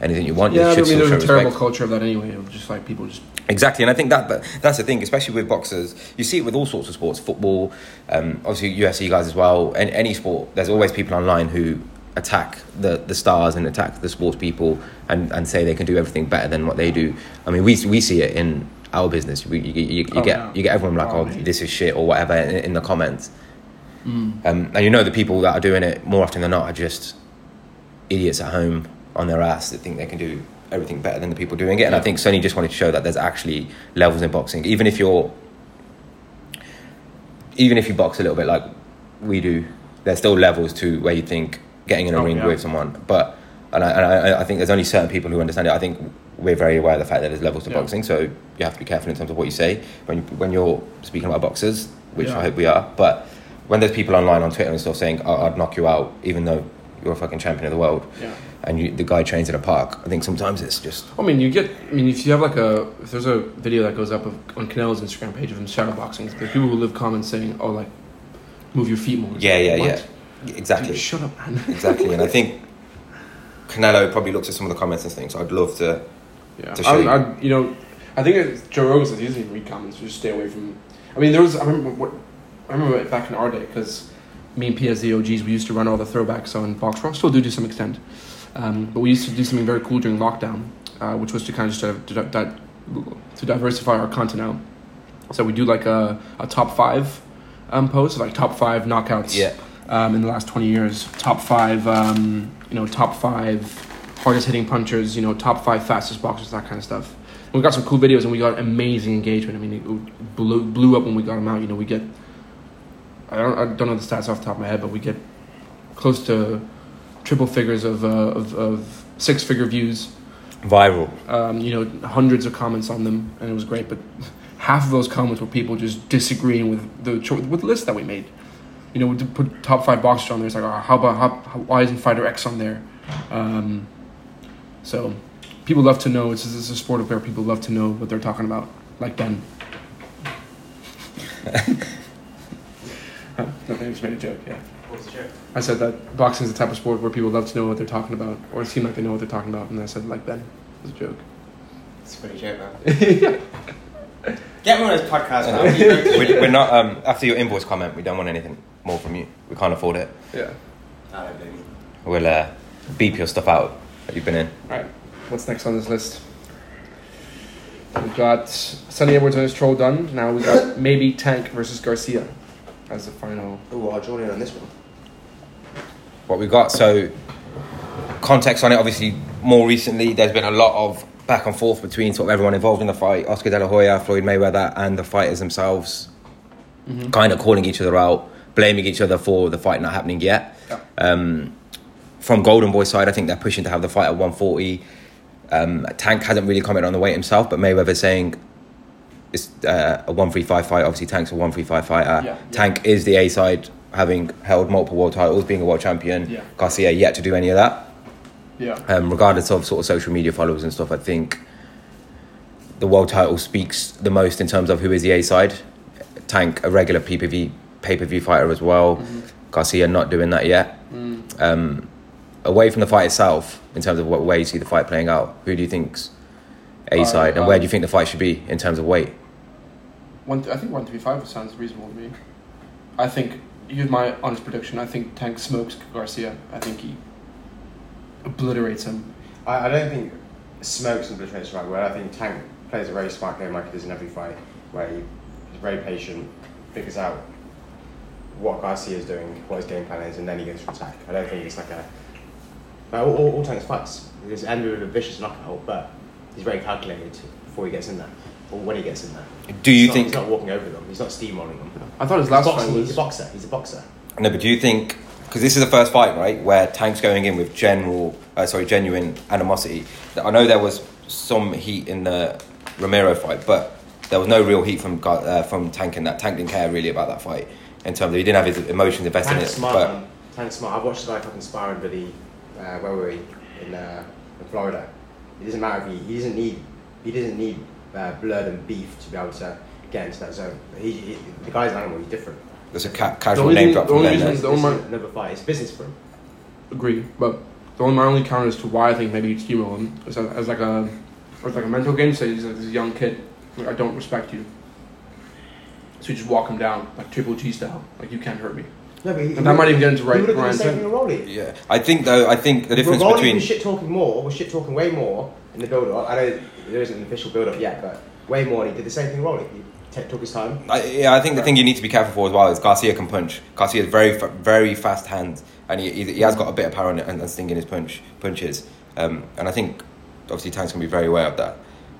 anything you want. Yeah, you I mean, there's a terrible respect. culture of that anyway. Of just like people just Exactly, and I think that, that that's the thing, especially with boxers. You see it with all sorts of sports, football, um, obviously UFC guys as well. Any, any sport, there's always people online who attack the, the stars and attack the sports people and, and say they can do everything better than what they do. I mean, we we see it in our business. We, you, you, you Oh, get yeah. you get everyone like, Oh, oh, this is shit or whatever in, in the comments. Mm. Um, and you know the people that are doing it more often than not are just idiots at home on their ass that think they can do everything better than the people doing it. And I think Sunny just wanted to show that there's actually levels in boxing. Even if you're, even if you box a little bit like we do, there's still levels to where you think getting in a Oh, ring yeah. with someone. But and I, and I, I think there's only certain people who understand it. I think we're very aware of the fact that there's levels to Yeah. boxing, so you have to be careful in terms of what you say when when you're speaking about boxers, which Yeah. I hope we are. But when there's people online on Twitter and stuff saying "I- I'd knock you out, even though you're a fucking champion of the world, yeah. And you, the guy trains at a park, I think sometimes it's just I mean, you get. I mean, if you have like a, if there's a video that goes up of, on Canelo's Instagram page of him shadowboxing, there's people who live comments saying, "Oh, like, move your feet more." yeah, yeah, What? yeah, exactly, Dude, shut up, man. exactly. And I think Canelo probably looks at some of the comments and thinks, I'd love to. Yeah, To show I, you. I, you know, I think it's, Joe Rogan says he doesn't even read comments. Just stay away from. I mean, there was. I remember what. I remember back in our day because me and P as the OGs, we used to run all the throwbacks on Box Rock. Still do to some extent, um, but we used to do something very cool during lockdown. uh, which was to kind of just to, to, to diversify our content out. So we do like a, a top five um, post, like top five knockouts Yeah. um, in the last 20 years, top five, um, you know, top five hardest hitting punchers, you know, top five fastest boxers, that kind of stuff. And we got some cool videos and we got amazing engagement. I mean, it blew, blew up when we got them out. You know, we get, I don't, I don't know the stats off the top of my head, but we get close to triple figures of, uh, of, of six figure views Viral. um, you know, hundreds of comments on them, and it was great. But half of those comments were people just disagreeing with the cho- with the list that we made. You know, we put top five boxers on there. It's like, oh, how about how, how, why isn't fighter X on there? Um, so people love to know. It's, it's a sport where people love to know what they're talking about, like Ben. Huh, no, I just made a joke. Yeah. What's the joke? I said that boxing is the type of sport where people love to know what they're talking about, or seem like they know what they're talking about, and I said like Ben. It was a joke. It's a pretty joke, man. Get me on this podcast, man. we're, we're not um, after your invoice comment. We don't want anything more from you. We can't afford it. Yeah. I don't believe you. We'll uh, beep your stuff out that you've been in. All right. What's next on this list? We've got Sunny Edwards and his troll done. Now we got maybe Tank versus Garcia as the final. Oh, I'll join in on this one. what we've got. So, context on it. Obviously, more recently, there's been a lot of back and forth between sort of everyone involved in the fight: Oscar De La Hoya, Floyd Mayweather, and the fighters themselves, kind of calling each other out, blaming each other for the fight not happening yet. Yeah. Um, from Golden Boy side, I think they're pushing to have the fight at 140. Um, Tank hasn't really commented on the weight himself, but Mayweather's saying it's uh, a 135 fight. Obviously, Tank's a 135 fighter. Yeah, yeah. Tank is the A side, having held multiple world titles, being a world champion. Yeah. Garcia yet to do any of that. Yeah. Um, regardless of sort of social media followers and stuff, I think the world title speaks the most in terms of who is the A side. Tank, a regular PPV pay per view fighter as well. Mm-hmm. Garcia not doing that yet. Mm. Um, away from the fight itself, in terms of what way you see the fight playing out, who do you think's A side, Uh, and where do you think the fight should be in terms of weight? One, I think one three five sounds reasonable to me. I think here's my honest prediction. I think Tank smokes Garcia. I think he obliterates him. I, I don't think smokes obliterates the right word. I think Tank plays a very smart game like he does in every fight, where he's very patient, figures out what Garcia is doing, what his game plan is, and then he goes for attack. I don't think it's like a. But all, all, all Tank's fights. He's ended with a vicious knockout, but he's very calculated before he gets in there, or when he gets in there. Do you He's not- think? he's not walking over them? He's not steamrolling them. I thought his He's, last boxing, fight he's a boxer. He's a boxer. No, but do you think? Because this is the first fight, right, where Tank's going in with general, uh, sorry, genuine animosity. I know there was some heat in the Romero fight, but there was no real heat from uh, from Tank in that. Tank didn't care really about that fight in terms of he didn't have his emotions invested in Tank's it. smart, But man. Tank's smart. I've watched the guy fucking sparring Billy. Uh, where were we? In, uh, in Florida. It doesn't matter if he, he doesn't need he doesn't need uh, blood and beef to be able to get into that zone. He, he, the guy's an animal. He's different. there's a ca- casual only name thing- drop the from only Ben reason- the This only- is another fight. It's business for him. Agree, but the only my only counter as to why I think maybe it's steamroll him is as, as like a as like a mental game. Say he's like this young kid. Like, I don't respect you. So you just walk him down like Triple G style. Like you can't hurt me. No, but he, And that might even get into he right would have done the same thing with Yeah, I think though. I think the difference Rolly between was shit talking more, was shit talking way more in the build up. I know there isn't an official build up yet, but way more. He did the same thing Rolly. He took his time. I, yeah, I think the thing you need to be careful for as well is Garcia can punch. Garcia has very, very fast hands, and he, he, he has got a bit of power and, and, sting in his punch punches. Um, and I think obviously Tank's gonna be very aware of that.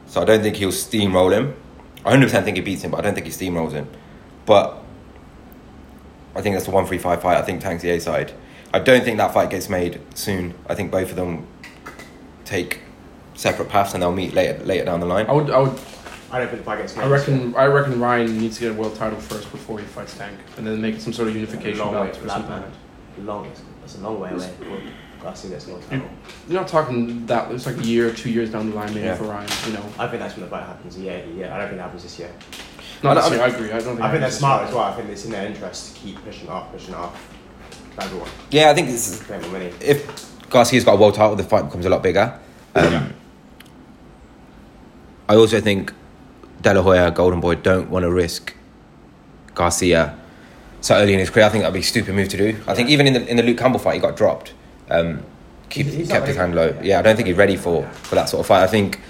So I don't think he'll steamroll him. I 100% think he beats him, but I don't think he steamrolls him. But I think that's the one three five fight. I think Tank's the A side. I don't think that fight gets made soon. I think both of them take separate paths and they'll meet later later down the line. I would I would I don't think the fight gets. I reckon I reckon Ryan needs to get a world title first before he fights Tank, and then make some sort of unification long way or something. man. Long. It's, it's a long way away. Well, Garcia gets no title. You're not talking that. It's like a year, two years down the line, maybe Yeah. for Ryan. You know, I think that's when the fight happens. Yeah, yeah. I don't think it happens this year. not I- this I year, I agree. I don't think. I think it's that's this smart year. as well. I think it's in their interest to keep pushing off, pushing off. Everyone. Yeah, I think this is Create more money. if Garcia's got a world title, the fight becomes a lot bigger. Um, Yeah. I also think De La Hoya, Golden Boy, don't want to risk Garcia so early in his career. I think that'd be a stupid move to do. I think even in the in the Luke Campbell fight, he got dropped. Um, keep, He's- he's kept his hand low. Yeah, I don't think he's ready for, for that sort of fight. I think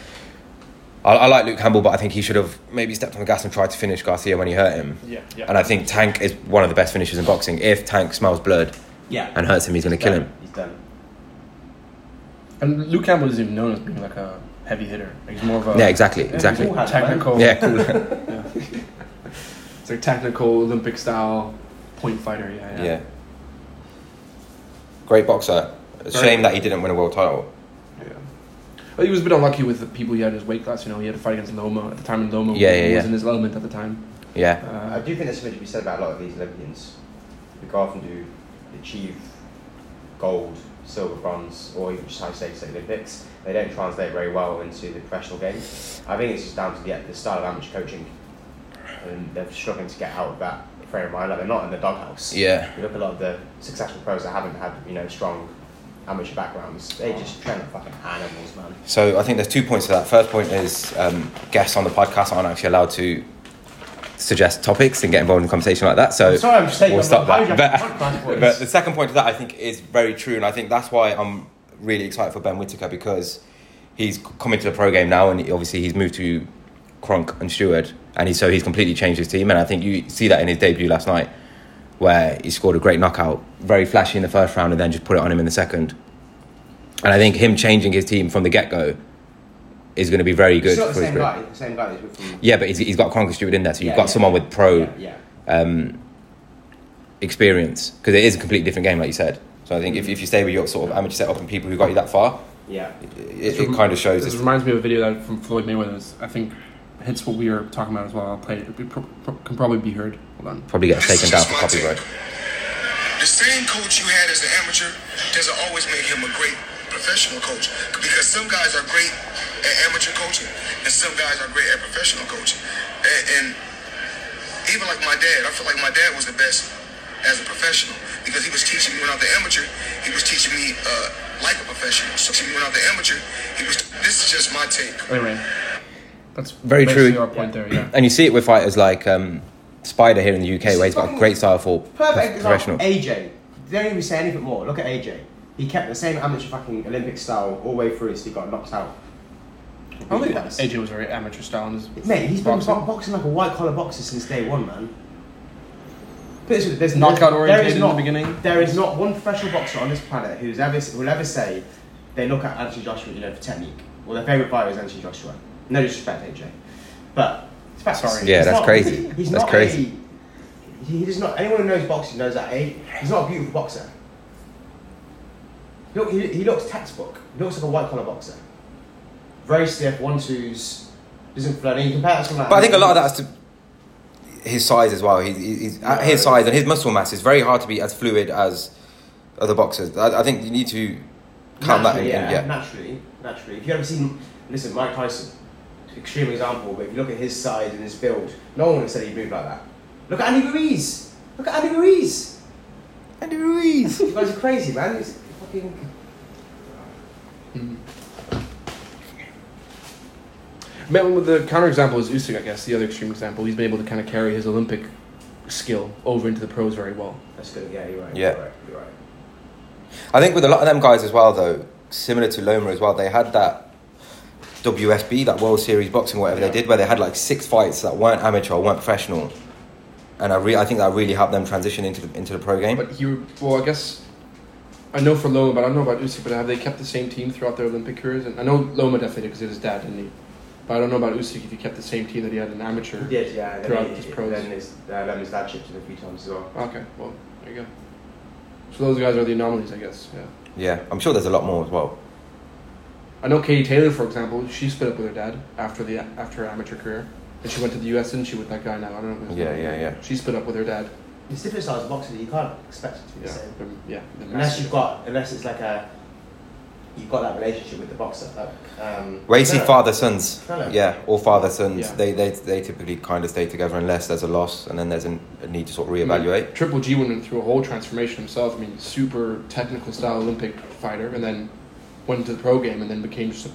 I, I like Luke Campbell, but I think he should have maybe stepped on the gas and tried to finish Garcia when he hurt him. Yeah, yeah. And I think Tank is one of the best finishers in boxing. If Tank smells blood Yeah. and hurts him, he's going to kill him. He's done. And Luke Campbell isn't even known as being like a heavy hitter. Like, he's more of a Yeah, exactly, exactly. cool. technical. Yeah, cool. yeah. It's like technical Olympic style point fighter. Yeah, yeah. yeah. Great boxer. Very shame good. that he didn't win a world title. Yeah. Well, he was a bit unlucky with the people he had in his weight class. You know, he had to fight against Loma at the time, and Loma Yeah, yeah, was yeah. in his element at the time. Yeah. I Uh, do think there's something to be said about a lot of these Olympians who go off and do achieve gold, silver, bronze, or even just high stakes at Olympics. They don't translate very well into the professional game. I think it's just down to the, the style of amateur coaching, and they're struggling to get out of that frame of mind. Like they're not in the doghouse. Yeah. You look at a lot of the successful pros that haven't had you know strong amateur backgrounds. They just train like fucking animals, man. So I think there's two points to that. First point is um, guests on the podcast aren't actually allowed to suggest topics and get involved in a conversation like that. So I'm sorry, I'm just we'll stop that. But, but the second point to that I think is very true, and I think that's why I'm really excited for Ben Whittaker because he's coming to the pro game now, and obviously he's moved to Kronk and Steward, and he, so he's completely changed his team, and I think you see that in his debut last night, where he scored a great knockout, very flashy in the first round, and then just put it on him in the second. And I think him changing his team from the get go is going to be very good It's not the for his guy. Same guy from. Yeah, but he's, he's got Kronk and Steward in there, so you've Yeah, got yeah. someone with pro Yeah, yeah. um, experience because it is a completely different game, like you said. So I think if, if you stay with your sort of amateur setup and people who got you that far, yeah. it, it kind of shows. This reminds me of a video that from Floyd Mayweather. I think hits what we were talking about as well. I'll play it. It pro- pro- can probably be heard. Hold on. probably get us taken down for copyright. The same coach you had as an amateur doesn't always make him a great professional coach because some guys are great at amateur coaching and some guys are great at professional coaching. And, and even like my dad, I feel like my dad was the best as a professional because he was teaching me when I was the amateur, he was teaching me uh, like a professional. So when I was the amateur, he was. This is just my take. Anyway, that's Very true. Our point there. Yeah. And you see it with fighters like um, Spider here in the UK, where he's got a great style for Perfect professional. example. AJ. Don't even say anything more. Look at AJ. He kept the same amateur fucking Olympic style all the way through until he got knocked out. I don't think AJ was very amateur style in his Mate, he's been boxing. boxing, boxing like a white collar boxer since day one, man. But there's, there's Knockout there oriented is in not, the beginning? There is not one professional boxer on this planet who's ever will ever say they look at Anthony Joshua, you know, for technique. Well, their favourite fighter is Anthony Joshua. No disrespect, AJ, but it's facts. Sorry. Yeah, He's that's not- crazy. He's That's not crazy. A, he does not. Anyone who knows boxing knows that. A, he's not a beautiful boxer. Look, he, he looks textbook. He looks like a white collar boxer. Very stiff, one twos, doesn't flow. And you compare that to someone like But I think a lot of that's to his size as well. He's, he's at his size and his muscle mass is very hard to be as fluid as other boxers. I, I think you need to count that in. Naturally, in- yeah, yeah. naturally, naturally. If you ever seen, listen, Mike Tyson, extreme example, but if you look at his size and his build, no one would have said he'd move like that. Look at Andy Ruiz. Look at Andy Ruiz. Andy Ruiz. You guys are crazy, man. He's fucking. But with the counterexample is Usyk, I guess, the other extreme example. He's been able to kind of carry his Olympic skill over into the pros very well. That's good. Yeah, you're right. Yeah. You're right. You're right. I think with a lot of them guys as well, though, similar to Loma as well, they had that WSB, that World Series boxing, whatever Yeah. they did, where they had like six fights that weren't amateur or weren't professional, and I re- I think that really helped them transition into the into the pro game. But you, well, I guess I know for Loma, but I don't know about Usyk. But have they kept the same team throughout their Olympic careers? And I know Loma definitely did because of his dad, didn't he? But I don't know about Usyk if he kept the same team that he had in amateur. He did, yeah. Throughout Then, his he, pros. then his, uh, then his dad chipped in a few times as well. Okay, well there you go. So those guys are the anomalies, I guess. Yeah. yeah, I'm sure there's a lot more as well. I know Katie Taylor, for example. She split up with her dad after the after her amateur career, and she went to the U.S. and she with that guy now. I don't know. his Yeah, name. yeah, yeah. She split up with her dad. It's different styles of boxing. You can't expect it to be Yeah, the same. they're- yeah. they're Unless you've got, unless it's like a, you've got that relationship with the boxer. Like, um, Where you see father sons, Hello. yeah, all father sons, Yeah. they, they they typically kind of stay together unless there's a loss and then there's an, a need to sort of reevaluate. Triple G went through a whole transformation himself. I mean, super technical style Olympic fighter, and then went into the pro game, and then became just a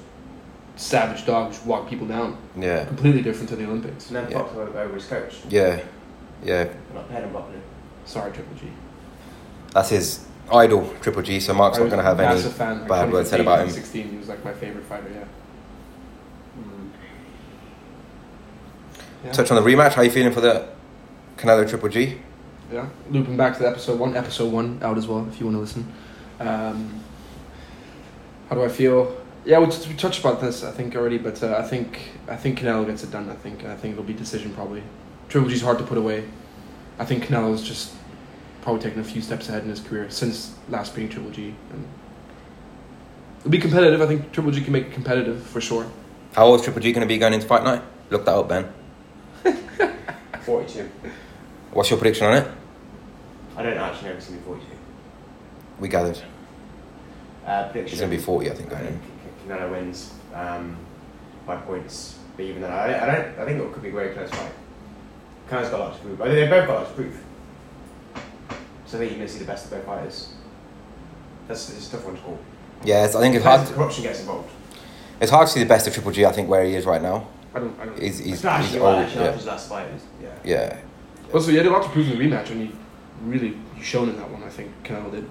savage dog, who just walked people down. Yeah, Completely different to the Olympics. And then Yeah. Fox over over his coach. yeah, yeah. Not paying him properly. Sorry, Triple G. That's his idol, Triple G. So Mark's not going to have any fan. Bad words said about him. 2015, He was like my favorite fighter. Yeah. Yeah. Touch on the rematch. How are you feeling for the Canelo Triple G? Yeah, looping back to the episode one, episode one out as well if you want to listen. Um, how do I feel? Yeah, we, we touched about this I think already, but uh, I think I think Canelo gets it done. I think I think it'll be decision probably. Triple G's hard to put away. I think Canelo's just probably taken a few steps ahead in his career since last being Triple G. And it'll be competitive. I think Triple G can make it competitive for sure. How old is Triple G going to be going into fight night? Look that up, Ben. 42. What's your prediction on it? I don't actually know if it's going to be 42. We gathered. Uh, prediction. It's going to be 40, I think. I think in. Canelo wins um, by points. But even then, I, I don't. I think it could be a very close fight. Canelo's got a lot to prove. I think they've both got a lot to prove. So I think you're going to see the best of both fighters. That's it's a tough one to call. Yeah, I think it's hard. the corruption gets involved. It's hard to see the best of Triple G. I think where he is right now. I don't. I don't. He's he's, not he's actually old. actually, after Yeah. last fight. Yeah. yeah, Also, he had a lot to prove in the rematch, and he really he shown in that one. I think Canelo did.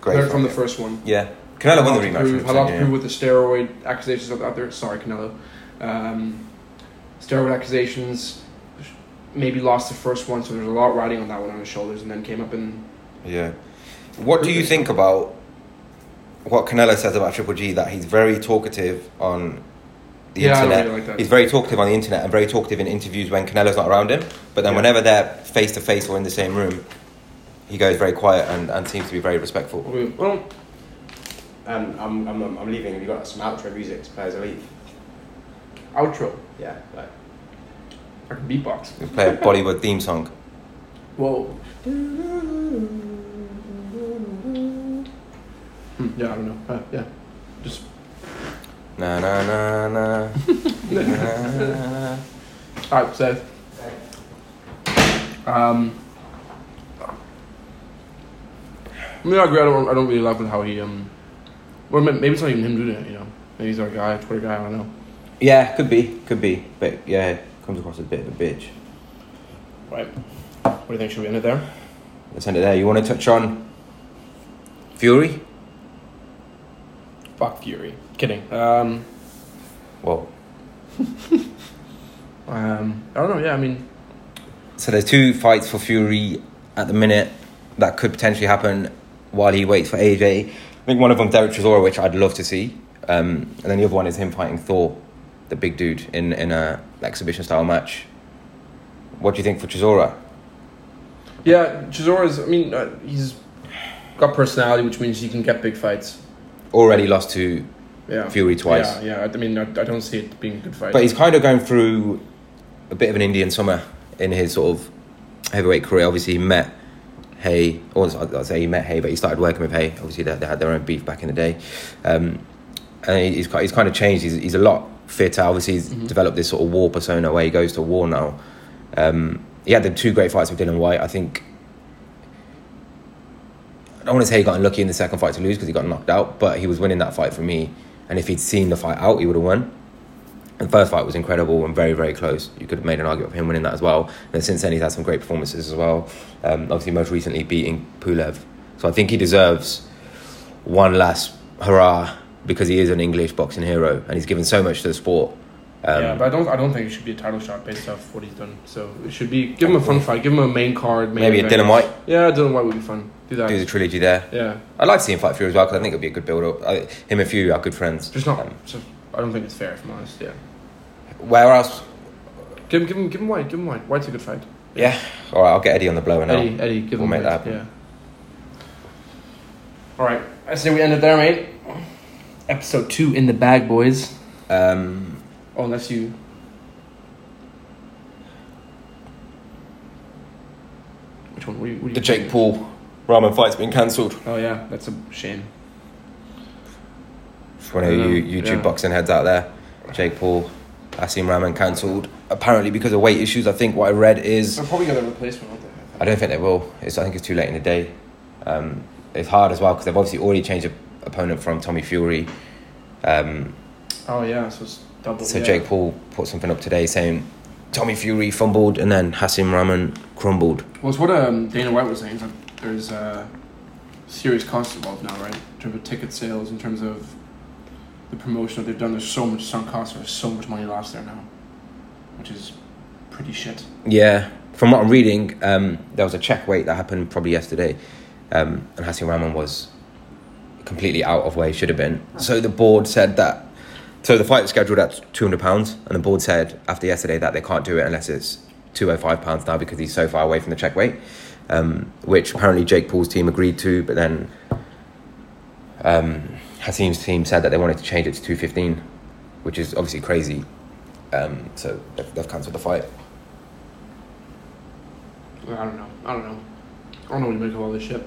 great. Learned from the fight. first one. Yeah, Canelo won the a lot to rematch. Prove, had a lot to 100%, prove yeah. with the steroid accusations out there. Sorry, Canelo. Um, steroid accusations. Maybe lost the first one, so there's a lot riding on that one on his shoulders, and then came up and Yeah. What do you think about what Canelo says about Triple G? That he's very talkative on the Yeah, I internet. really like that. He's very talkative on the internet and very talkative in interviews when Canelo's not around him. But then Yeah. whenever they're face to face or in the same room, he goes very quiet and, and seems to be very respectful. well, Um, I'm, I'm, I'm, I'm leaving. Have you got some outro music to play as I leave? outro. Yeah. Like, I can beatbox. We play a Bollywood theme song. Whoa. Hmm, yeah, I don't know. Uh, yeah, just Na na na na. na, all right. So, um, I mean, I agree. I don't. I don't really like with how he um. Well, maybe it's not even him doing it. You know, maybe he's our guy, Twitter guy. I don't know. Yeah, could be, could be, but yeah, comes across as a bit of a bitch. Right. What do you think? Should we end it there? Let's end it there. You want to touch on Fury? Fuck Fury. Kidding. Um. Well, Um. I don't know. Yeah. I mean. So there's two fights for Fury at the minute that could potentially happen while he waits for AJ. I think one of them Derek Chisora, which I'd love to see, um, and then the other one is him fighting Thor, the big dude, in in a exhibition style match. What do you think for Chisora? Yeah, Chisora's. I mean, uh, he's got personality, which means he can get big fights. Already lost to, Yeah. Fury twice. Yeah, yeah. I mean, I, I don't see it being a good fight. but he's kind of going through a bit of an Indian summer in his sort of heavyweight career. Obviously, he met Haye, or I'd say he met Haye, but he started working with Haye. Obviously, they, they had their own beef back in the day. Um, and he's, he's kind of changed. He's, he's a lot fitter. Obviously, he's Mhm. developed this sort of war persona where he goes to war now. Um, he had the two great fights with Dillian Whyte. I think. I don't want to say he got unlucky in the second fight to lose because he got knocked out, but he was winning that fight for me. And if he'd seen the fight out, he would have won. The first fight was incredible and very, very close. You could have made an argument for him winning that as well. And since then, he's had some great performances as well. Um, obviously, most recently beating Pulev. So I think he deserves one last hurrah because he is an English boxing hero and he's given so much to the sport. Um, yeah, but I don't. I don't think it should be a title shot based off what he's done. So it should be give him a fun fight. Give him a main card. Main maybe a. Dillian Whyte, Yeah, Dillian Whyte would be fun. Do that. do the trilogy there. yeah, I'd like to see him fight Fury as well because I think it'd be a good build up. I, him and Fury are good friends. just not. Um, so I don't think it's fair. If I'm honest. Yeah. where else? Give him. Give him. Give him Whyte. Give him Whyte. Whyte's a good fight. Yeah. All right, I'll get Eddie on the blower now. Eddie. Eddie. Give We'll him make Whyte. that happen. Yeah. All right. I say we end it there, mate. Episode two in the bag, boys. Um, Oh, unless you. Which one? What you, what the Jake think? Paul Rahman fight's been cancelled. Oh yeah, that's a shame. For one of you YouTube yeah. boxing heads out there, Jake Paul, Asim Rahman cancelled. Apparently because of weight issues. I think what I read is They're probably gonna replace one? I don't think they will. It's I think it's too late in the day. Um, it's hard as well because they've obviously already changed the opponent from Tommy Fury. Um, Oh yeah, so it's double. so yeah. Jake Paul put something up today saying Tommy Fury fumbled and then Hasim Rahman crumbled. Well, it's what um, Dana White was saying. there's uh, serious costs involved now, right? In terms of ticket sales, in terms of the promotion that they've done. There's so much sunk costs. There's so much money lost there now, which is pretty shit. Yeah, from what I'm reading, um, there was a check weight that happened probably yesterday, um, and Hassan Rahman was completely out of where he should have been. So the board said that. So the fight was scheduled at two hundred pounds, and the board said after yesterday that they can't do it unless it's two hundred five pounds now because he's so far away from the check weight, um, which apparently Jake Paul's team agreed to, but then um, Hasim's team said that they wanted to change it to two fifteen, which is obviously crazy. Um, so they've, they've cancelled the fight. I don't know. I don't know. I don't know what you make of all this shit.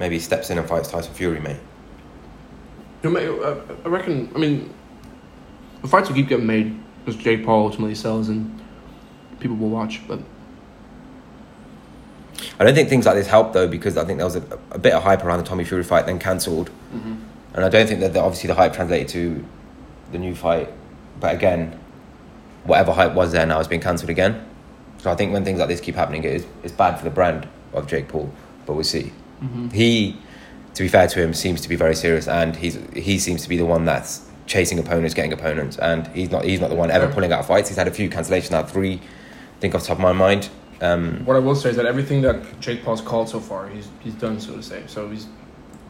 Maybe he steps in and fights Tyson Fury, mate. You know, uh, I reckon. I mean, the fights will keep getting made as Jake Paul ultimately sells, and people will watch. But I don't think things like this help though because I think there was a, a bit of hype around the Tommy Fury fight, then cancelled, and I don't think that the, obviously the hype translated to the new fight. But again, whatever hype was there now has been cancelled again. So I think when things like this keep happening, it is it's bad for the brand of Jake Paul. But we'll see. He, to be fair to him, seems to be very serious, and he's he seems to be the one that's chasing opponents, getting opponents, and he's not he's not the one ever pulling out fights. He's had a few cancellations out three, I think off the top of my mind. Um, what I will say is that everything that Jake Paul's called so far, he's he's done, so to say. So he's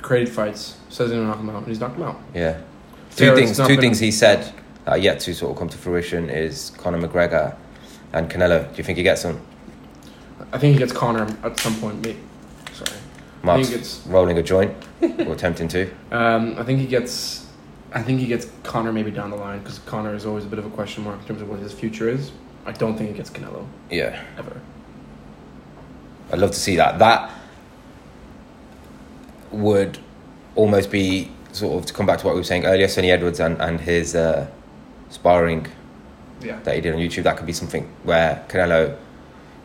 created fights, says he's gonna knock him out, and he's knocked him out. Yeah. Two things. Two been- things he said that are yet to sort of come to fruition is Conor McGregor and Canelo. Do you think he gets them? I think he gets Conor at some point. Maybe. Mark's it's- rolling a joint or attempting to. Um, I think he gets. I think he gets Conor maybe down the line because Conor is always a bit of a question mark in terms of what his future is. I don't think he gets Canelo Yeah, ever. I'd love to see that. That would almost be sort of to come back to what we were saying earlier. Sunny Edwards and and his uh, sparring Yeah. that he did on YouTube. That could be something where Canelo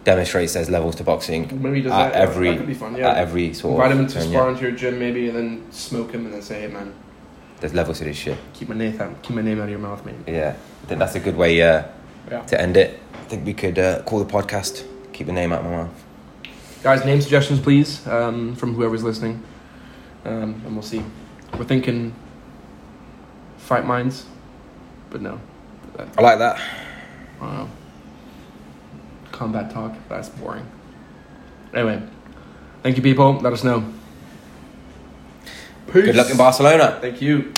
demonstrates there's levels to boxing Maybe he does at that. every that could be fun. Yeah. at every sort Invite of him to turn, spar yeah. into your gym maybe, and then smoke him, and then say, "Hey man, There's levels to this shit. keep my name out, keep my name out of your mouth, man." Yeah, I think that's a good way uh, Yeah. to end it. I think we could uh, call the podcast. Keep the name out of my mouth. Guys, name suggestions, please, um, from whoever's listening, um, and we'll see. We're thinking fight minds, but no, I like that. I don't know. Combat talk. That's boring. Anyway, thank you, people. Let us know. Peace. Good luck in Barcelona. Thank you.